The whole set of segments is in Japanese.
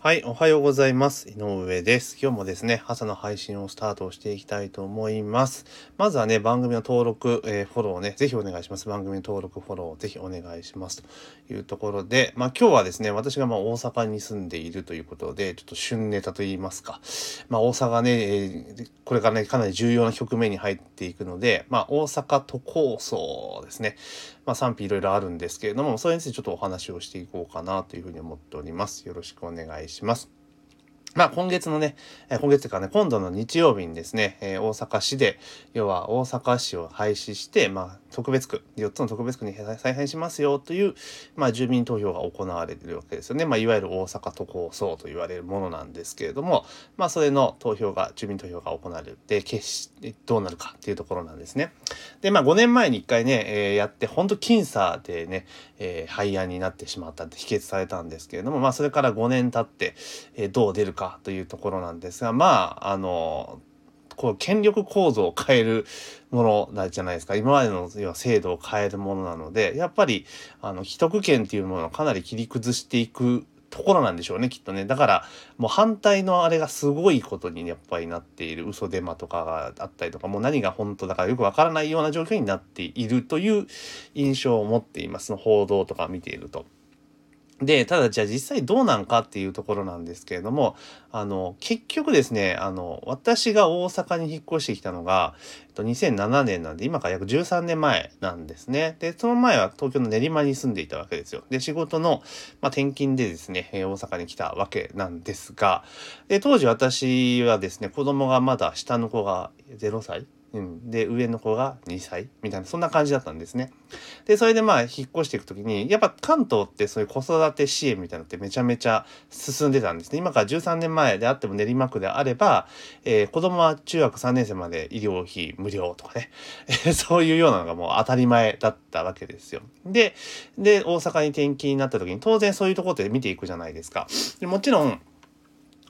はい、おはようございます。井上です。今日もですね、朝の配信をスタートしていきたいと思います。まずはね、番組の登録、えー、フォローをね、ぜひお願いします。番組の登録、フォローを、ぜひお願いします。というところで、まあ今日はですね、私がまあ大阪に住んでいるということで、ちょっと旬ネタと言いますか。まあ大阪ね、えー、これからね、かなり重要な局面に入っていくので、まあ大阪都構想ですね。まあ賛否いろいろあるんですけれども、それについてちょっとお話をしていこうかなというふうに思っております。よろしくお願いします。します。まあ今月のね、今月かね、今度の日曜日にですね、大阪市で、要は大阪市を廃止して、まあ特別区、4つの特別区に再編しますよという、まあ住民投票が行われているわけですよね。まあいわゆる大阪都構想と言われるものなんですけれども、まあそれの投票が、住民投票が行われて、決し、どうなるかっていうところなんですね。で、まあ5年前に1回ね、えー、やって、本当僅差でね、えー、廃案になってしまったって否決されたんですけれども、まあそれから5年経って、えー、どう出るかというところなんですが、まあ、あの、こう権力構造を変えるものなんじゃないですか。今までの要は制度を変えるものなので、やっぱり、あの、既得権っていうものをかなり切り崩していくところなんでしょうね、きっとね。だから、もう反対のあれがすごいことにやっぱりなっている。嘘デマとかがあったりとか、もう何が本当だからよくわからないような状況になっているという印象を持っています。その報道とか見ていると。で、ただじゃあ実際どうなんかっていうところなんですけれども、あの、結局ですね、あの、私が大阪に引っ越してきたのが、えっと、2007年なんで、今から約13年前なんですね。で、その前は東京の練馬に住んでいたわけですよ。で、仕事の、まあ、転勤でですね、大阪に来たわけなんですが、で、当時私はですね、子供がまだ下の子が0歳うん、で上の子が2歳みたいなそんな感じだったんですね。でそれでまあ引っ越していく時にやっぱ関東ってそういう子育て支援みたいなのってめちゃめちゃ進んでたんですね。今から13年前であっても練馬区であれば、えー、子供は中学3年生まで医療費無料とかね、え そういうようなのがもう当たり前だったわけですよ。でで大阪に転勤になった時に当然そういうところって見ていくじゃないですか。でもちろん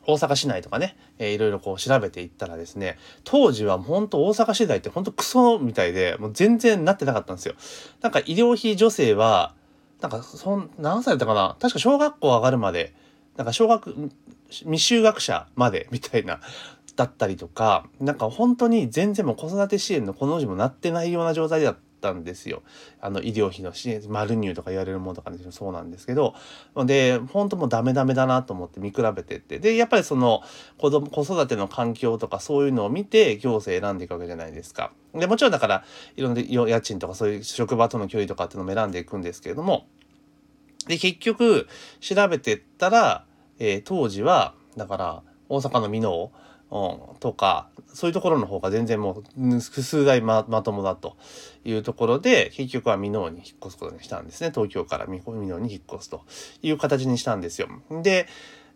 大阪市内とかね、えー、いろいろこう調べていったらですね、当時は本当大阪市内って本当クソみたいで、もう全然なってなかったんですよ。なんか医療費助成は、なんかそん、何歳だったかな？確か小学校上がるまで、なんか小学、未就学者までみたいな、だったりとか、なんか本当に全然もう子育て支援のこの字もなってないような状態だったたんですよ。あの医療費の支援、マルニューとか言われるものとかでそうなんですけど、で、本当もうダメダメだなと思って見比べてって、で、やっぱりその子供、子育ての環境とかそういうのを見て行政選んでいくわけじゃないですか。で、もちろんだから、いろんな家賃とかそういう職場との距離とかっていうのも選んでいくんですけれども、で、結局、調べてったら、えー、当時は、だから、大阪の箕面うん、とか、そういうところの方が全然もう複数台ままともだというところで、結局は箕面に引っ越すことにしたんですね。東京から箕面に引っ越すという形にしたんですよ。で、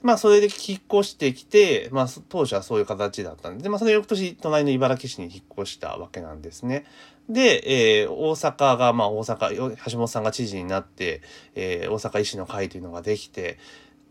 まあそれで引っ越してきて、まあ当初はそういう形だったんで、まあその翌年隣の茨城市に引っ越したわけなんですね。で、えー、大阪が、まあ大阪、橋本さんが知事になって、えー、大阪医師の会というのができて、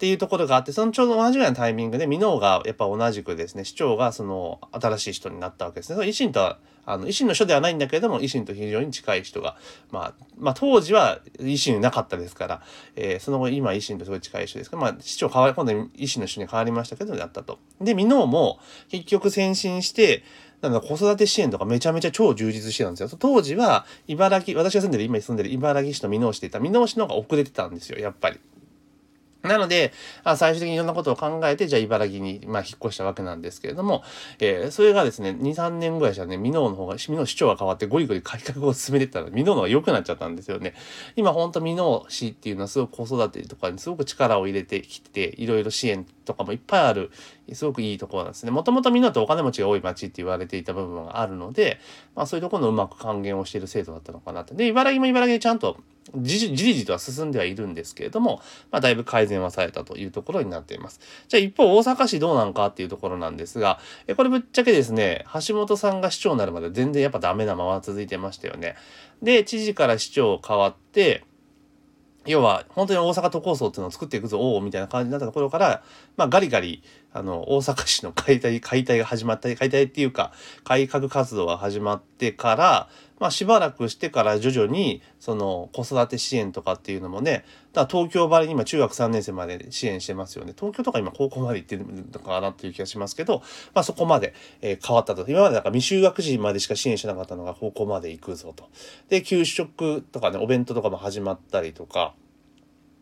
っていうところがあって、そのちょうど同じぐらいのタイミングで、箕面がやっぱ同じくですね、市長がその新しい人になったわけですね。その維新とは、あの、維新の人ではないんだけれども、維新と非常に近い人が、まあ、まあ当時は維新なかったですから、えー、その後今維新とすごい近い人ですけど、まあ市長変わり、今度維新の人に変わりましたけど、やったと。で、箕面も結局先進して、なんだ子育て支援とかめちゃめちゃ超充実してたんですよ。当時は茨城、私が住んでる、今住んでる茨城市と箕面市でいた箕面市の方が遅れてたんですよ、やっぱり。なので、あ最終的にいろんなことを考えて、じゃあ茨城に、まあ、引っ越したわけなんですけれども、えー、それがですね、2、3年ぐらいしたらね、ミノーの方が、ミノー市長が変わってゴリゴリ 改革を進めてったら、ミノーの方が良くなっちゃったんですよね。今ほんとミノー市っていうのはすごく子育てとかにすごく力を入れてきて、いろいろ支援とかもいっぱいある、すごくいいところなんですね。もともとミノーってお金持ちが多い町って言われていた部分があるので、まあそういうところのうまく還元をしている制度だったのかなと。で、茨城も茨城でちゃんとじじりじりとは進んではいるんですけれども、まあ、だいぶ改善はされたというところになっています。じゃあ一方、大阪市どうなんかっていうところなんですが、えこれぶっちゃけですね、橋本さんが市長になるまで全然やっぱダメなまま続いてましたよね。で、知事から市長変わって、要は、本当に大阪都構想っていうのを作っていくぞ、おおみたいな感じになったところから、まあ、ガリガリ、あの、大阪市の解体、解体が始まったり、解体っていうか、改革活動が始まってから、まあしばらくしてから徐々にその子育て支援とかっていうのもね、だ東京ばりに今中学3年生まで支援してますよね。東京とか今高校まで行ってるのかなっていう気がしますけど、まあそこまで、え、変わったと。今までなんか未就学児までしか支援しなかったのが高校まで行くぞと。で、給食とかね、お弁当とかも始まったりとか、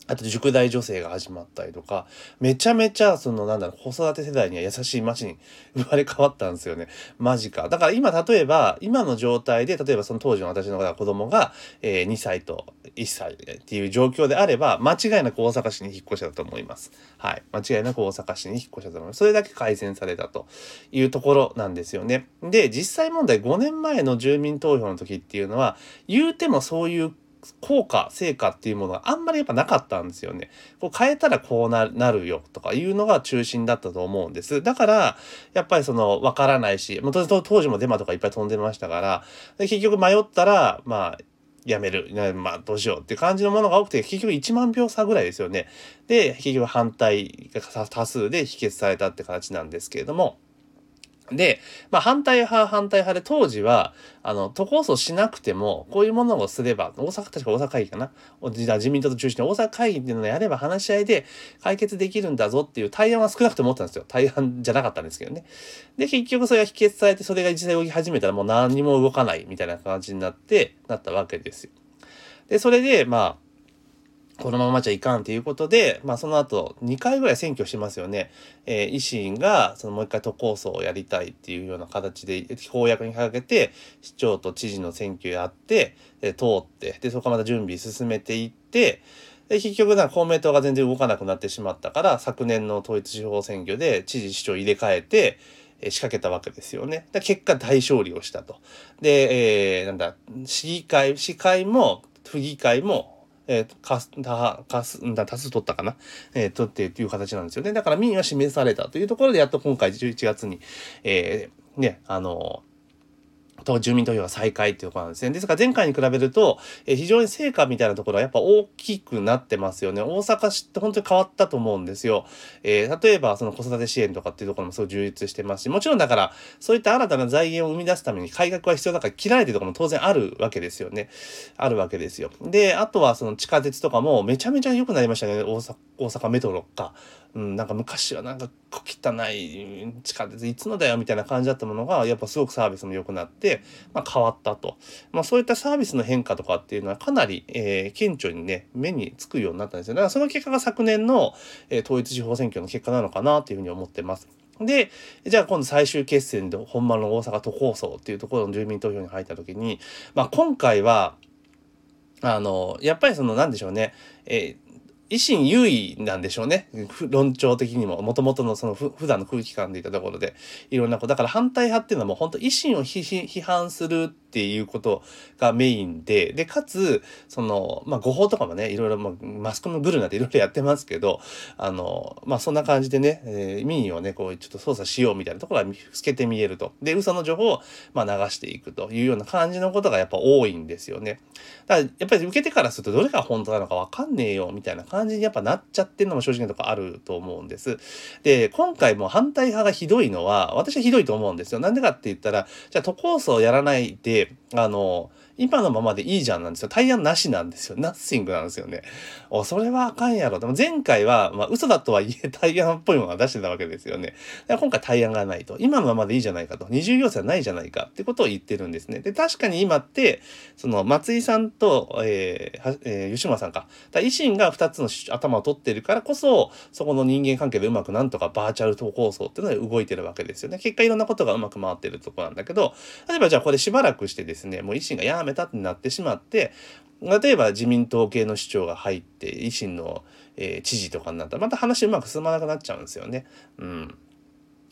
あと塾大女性が始まったりとか、めちゃめちゃ、そのなんだろう、子育て世代には優しい街に生まれ変わったんですよね。マジか。だから今、例えば、今の状態で、例えばその当時の私の子供が、えー、2歳と1歳っていう状況であれば、間違いなく大阪市に引っ越したと思います。はい。間違いなく大阪市に引っ越したと思います。それだけ改善されたというところなんですよね。で、実際問題5年前の住民投票の時っていうのは、言うてもそういう効果、成果っていうものがあんまりやっぱなかったんですよね。こう変えたらこうなるよとかいうのが中心だったと思うんです。だから、やっぱりその、わからないし、当時もデマとかいっぱい飛んでましたから、結局迷ったら、まあ、やめる。まあ、どうしようって感じのものが多くて、結局1万票差ぐらいですよね。で、結局反対が多数で否決されたって形なんですけれども、で、まあ反対派反対派で当時は、あの、都構想しなくても、こういうものをすれば、大阪、確か大阪会議かな？自民党と中心に大阪会議っていうのをやれば話し合いで解決できるんだぞっていう対案は少なくとも思ったんですよ。対案じゃなかったんですけどね。で、結局それが否決されて、それが実際動き始めたらもう何も動かないみたいな感じになって、なったわけですよ。で、それで、まあ、このままじゃいかんということで、まあその後2回ぐらい選挙してますよね。えー、維新がそのもう一回都構想をやりたいっていうような形で公約にかけて市長と知事の選挙やって、えー、通って、で、そこからまた準備進めていって、で、結局な公明党が全然動かなくなってしまったから、昨年の統一地方選挙で知事市長入れ替えて、え仕掛けたわけですよね。で結果大勝利をしたと。で、えー、なんだ、市議会、市会も、府議会もえー、かす、た、かす、んだ、多数取ったかな？えー、取ってっていう形なんですよね。だから民意は示されたというところで、やっと今回11月に、えー、ね、あのと住民投票が再開っていうところなんですね。ですから前回に比べると、え非常に成果みたいなところはやっぱ大きくなってますよね。大阪市って本当に変わったと思うんですよ。えー、例えばその子育て支援とかっていうところもすごい充実してますし、もちろんだからそういった新たな財源を生み出すために改革は必要だから切られてるところも当然あるわけですよね。あるわけですよ。で、あとはその地下鉄とかもめちゃめちゃ良くなりましたね。大阪大阪メトロか。うん、なんか昔はなんか汚い地下鉄いつのだよみたいな感じだったものがやっぱすごくサービスも良くなって、まあ、変わったと、まあ、そういったサービスの変化とかっていうのはかなり、えー、顕著にね目につくようになったんですよ。だからその結果が昨年の、えー、統一地方選挙の結果なのかなというふうに思ってます。で、じゃあ今度最終決戦で本番の大阪都構想っていうところの住民投票に入った時に、まあ今回は、あの、やっぱりその、なんでしょうね、えー維新優位なんでしょうね。論調的にも、もともとのその普段の空気感でいたところで、いろんなこと。だから反対派っていうのはもう本当維新を批判するっていうことがメインで、で、かつ、その、まあ、誤報とかもね、いろいろ、まあ、マスコミのグルなんていろいろやってますけど、あの、まあ、そんな感じでね、えー、民意をね、こう、ちょっと操作しようみたいなところは透けて見えると。で、嘘の情報を、まあ、流していくというような感じのことがやっぱ多いんですよね。だから、やっぱり受けてからするとどれが本当なのかわかんねえよ、みたいな感じにやっぱなっちゃってるのも正直なとこあると思うんです。で、今回も反対派がひどいのは、私はひどいと思うんですよ。なんでかって言ったら、じゃあ都構想をやらないで、あの、今のままでいいじゃんなんですよ。対案なしなんですよ。ナッシングなんですよね。お、それはあかんやろ。でも前回は、まあ嘘だとはいえ 対案っぽいものが出してたわけですよね。今回対案がないと。今のままでいいじゃないかと。二重要素はないじゃないかってことを言ってるんですね。で、確かに今って、その松井さんと、えーえー、吉村さんか。だ維新が二つの頭を取ってるからこそ、そこの人間関係でうまくなんとかバーチャル投稿層っていうので動いてるわけですよね。結果いろんなことがうまく回ってるとこなんだけど、例えばじゃあこれしばらくしてですね、もう維新がやめたってなってしまって、例えば自民党系の市長が入って維新の、えー、知事とかになったらまた話うまく進まなくなっちゃうんですよね。うん。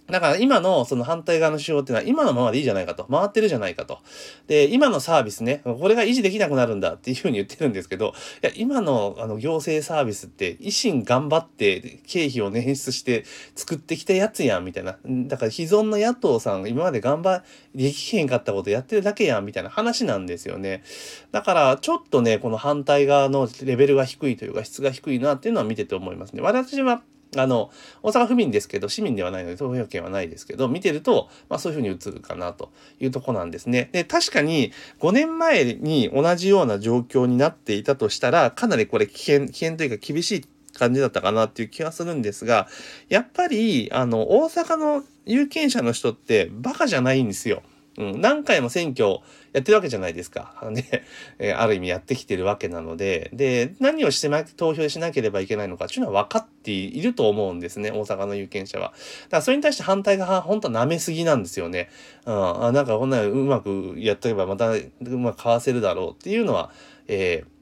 だから今のその反対側の手法っていうのは今のままでいいじゃないかと。回ってるじゃないかと。で、今のサービスね、これが維持できなくなるんだっていうふうに言ってるんですけど、いや、今のあの行政サービスって維新頑張って経費を捻出して作ってきたやつやんみたいな。だから既存の野党さんが今まで頑張できへんかったことやってるだけやんみたいな話なんですよね。だからちょっとね、この反対側のレベルが低いというか質が低いなっていうのは見てて思いますね。私はあの、大阪府民ですけど、市民ではないので投票権はないですけど、見てると、まあそういうふうに映るかなというとこなんですね。で、確かに5年前に同じような状況になっていたとしたら、かなりこれ危険、危険というか厳しい感じだったかなっていう気はするんですが、やっぱり、あの、大阪の有権者の人ってバカじゃないんですよ。うん、何回も選挙やってるわけじゃないですか。ね、え、ある意味やってきてるわけなので、で、何をして投票しなければいけないのかっていうのは分かっていると思うんですね、大阪の有権者は。だからそれに対して反対が本当は舐めすぎなんですよね。うん、あなんかこんなうまくやっとけばまたうまくかわせるだろうっていうのは、えー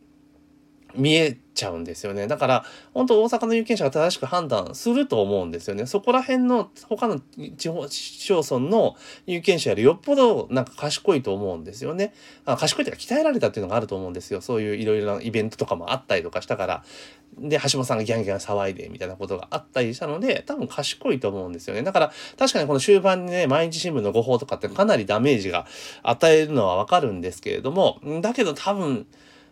見えちゃうんですよね。だから、本当大阪の有権者が正しく判断すると思うんですよね。そこら辺の他の地方市町村の有権者よりよっぽどなんか賢いと思うんですよね。あ賢いというか鍛えられたっていうのがあると思うんですよ。そういういろいろなイベントとかもあったりとかしたから。で、橋本さんがギャンギャン騒いでみたいなことがあったりしたので、多分賢いと思うんですよね。だから、確かにこの終盤にね、毎日新聞の誤報とかってかなりダメージが与えるのはわかるんですけれども、だけど多分、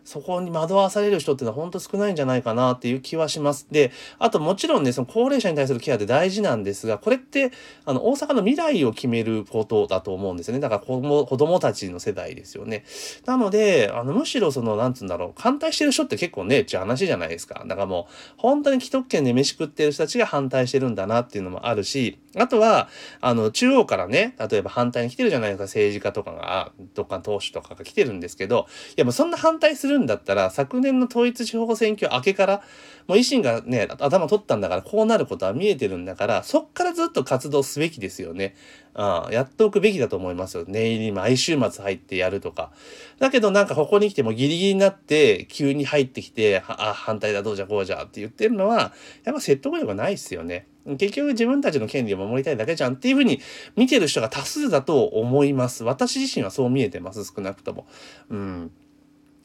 そこに惑わされる人ってのは本当少ないんじゃないかなっていう気はします。で、あともちろんね、その高齢者に対するケアって大事なんですが、これって、あの、大阪の未来を決めることだと思うんですよね。だから子供、子供たちの世代ですよね。なので、あの、むしろその、なんつうんだろう、反対してる人って結構ね、っていう話じゃないですか。だからもう、本当に既得権で飯食ってる人たちが反対してるんだなっていうのもあるし、あとは、あの、中央からね、例えば反対に来てるじゃないですか、政治家とかが、どっか党首とかが来てるんですけど、いやもうそんな反対するんだったら、昨年の統一地方選挙明けから、もう維新がね、頭取ったんだから、こうなることは見えてるんだから、そっからずっと活動すべきですよね。あやっておくべきだと思いますよ。念入り毎週末入ってやるとか。だけどなんかここに来てもギリギリになって、急に入ってきて、あ、反対だ、どうじゃこうじゃって言ってるのは、やっぱ説得力がないっすよね。結局自分たちの権利を守りたいだけじゃんっていうふうに見てる人が多数だと思います。私自身はそう見えてます、少なくとも。うん。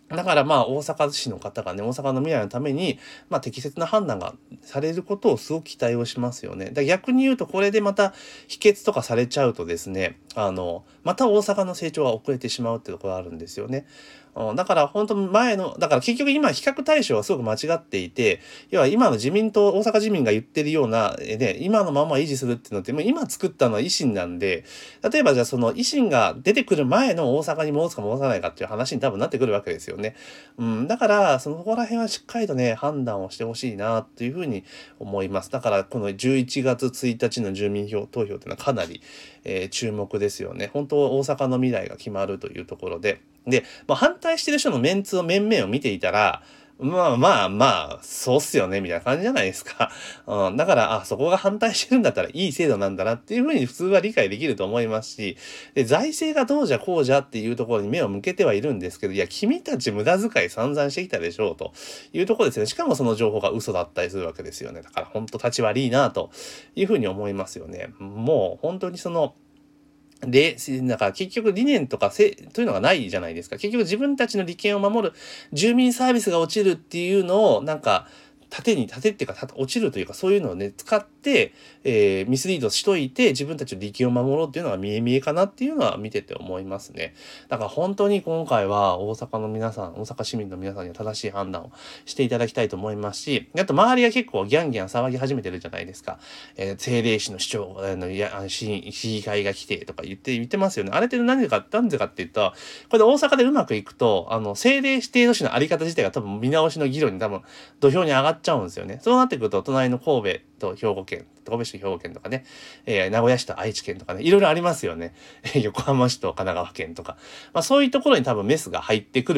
だからまあ大阪市の方がね、大阪の未来のために、まあ適切な判断がされることをすごく期待をしますよね。だ逆に言うとこれでまた否決とかされちゃうとですね、あの、また大阪の成長が遅れてしまうってところがあるんですよね。うん、だから本当前の、だから結局今比較対象はすごく間違っていて、要は今の自民党、大阪自民が言ってるような、ね、今のまま維持するっていうのって、もう今作ったのは維新なんで、例えばじゃあその維新が出てくる前の大阪に戻すか戻さないかっていう話に多分なってくるわけですよね。うん、だから、そのこら辺はしっかりとね、判断をしてほしいなっていうふうに思います。だからこの11月1日の住民票投票っていうのはかなり、え、注目ですよね。本当大阪の未来が決まるというところで。で、まあ、反対してる人のメンツを面々を見ていたら、まあまあまあ、そうっすよね、みたいな感じじゃないですか。うん、だから、あ、そこが反対してるんだったらいい制度なんだなっていうふうに普通は理解できると思いますし、で、財政がどうじゃこうじゃっていうところに目を向けてはいるんですけど、いや、君たち無駄遣い散々してきたでしょうというところですね。しかもその情報が嘘だったりするわけですよね。だから本当立ち悪いなというふうに思いますよね。もう本当にその、で、だから結局理念とかせというのがないじゃないですか。結局自分たちの利権を守る住民サービスが落ちるっていうのをなんか縦に縦っていうか落ちるというかそういうのをね使って、えー、ミスリードしといて自分たちの利権を守ろうっていうのが見え見えかなっていうのは見てて思いますね。だから本当に今回は大阪の皆さん大阪市民の皆さんには正しい判断をしていただきたいと思いますしあと周りが結構ギャンギャン騒ぎ始めてるじゃないですか。えー、政令市の市長あのいや市議会が来てとか言って言ってますよね。あれって何でか何でかって言ったらこれで大阪でうまくいくとあの政令指定都市のあり方自体が多分見直しの議論に多分土俵に上がっちゃうんですよね。そうなってくると、隣の神戸と兵庫県、神戸市兵庫県とかね、えー、名古屋市と愛知県とかね、いろいろありますよね。横浜市と神奈川県とか。まあそういうところに多分メスが入ってくる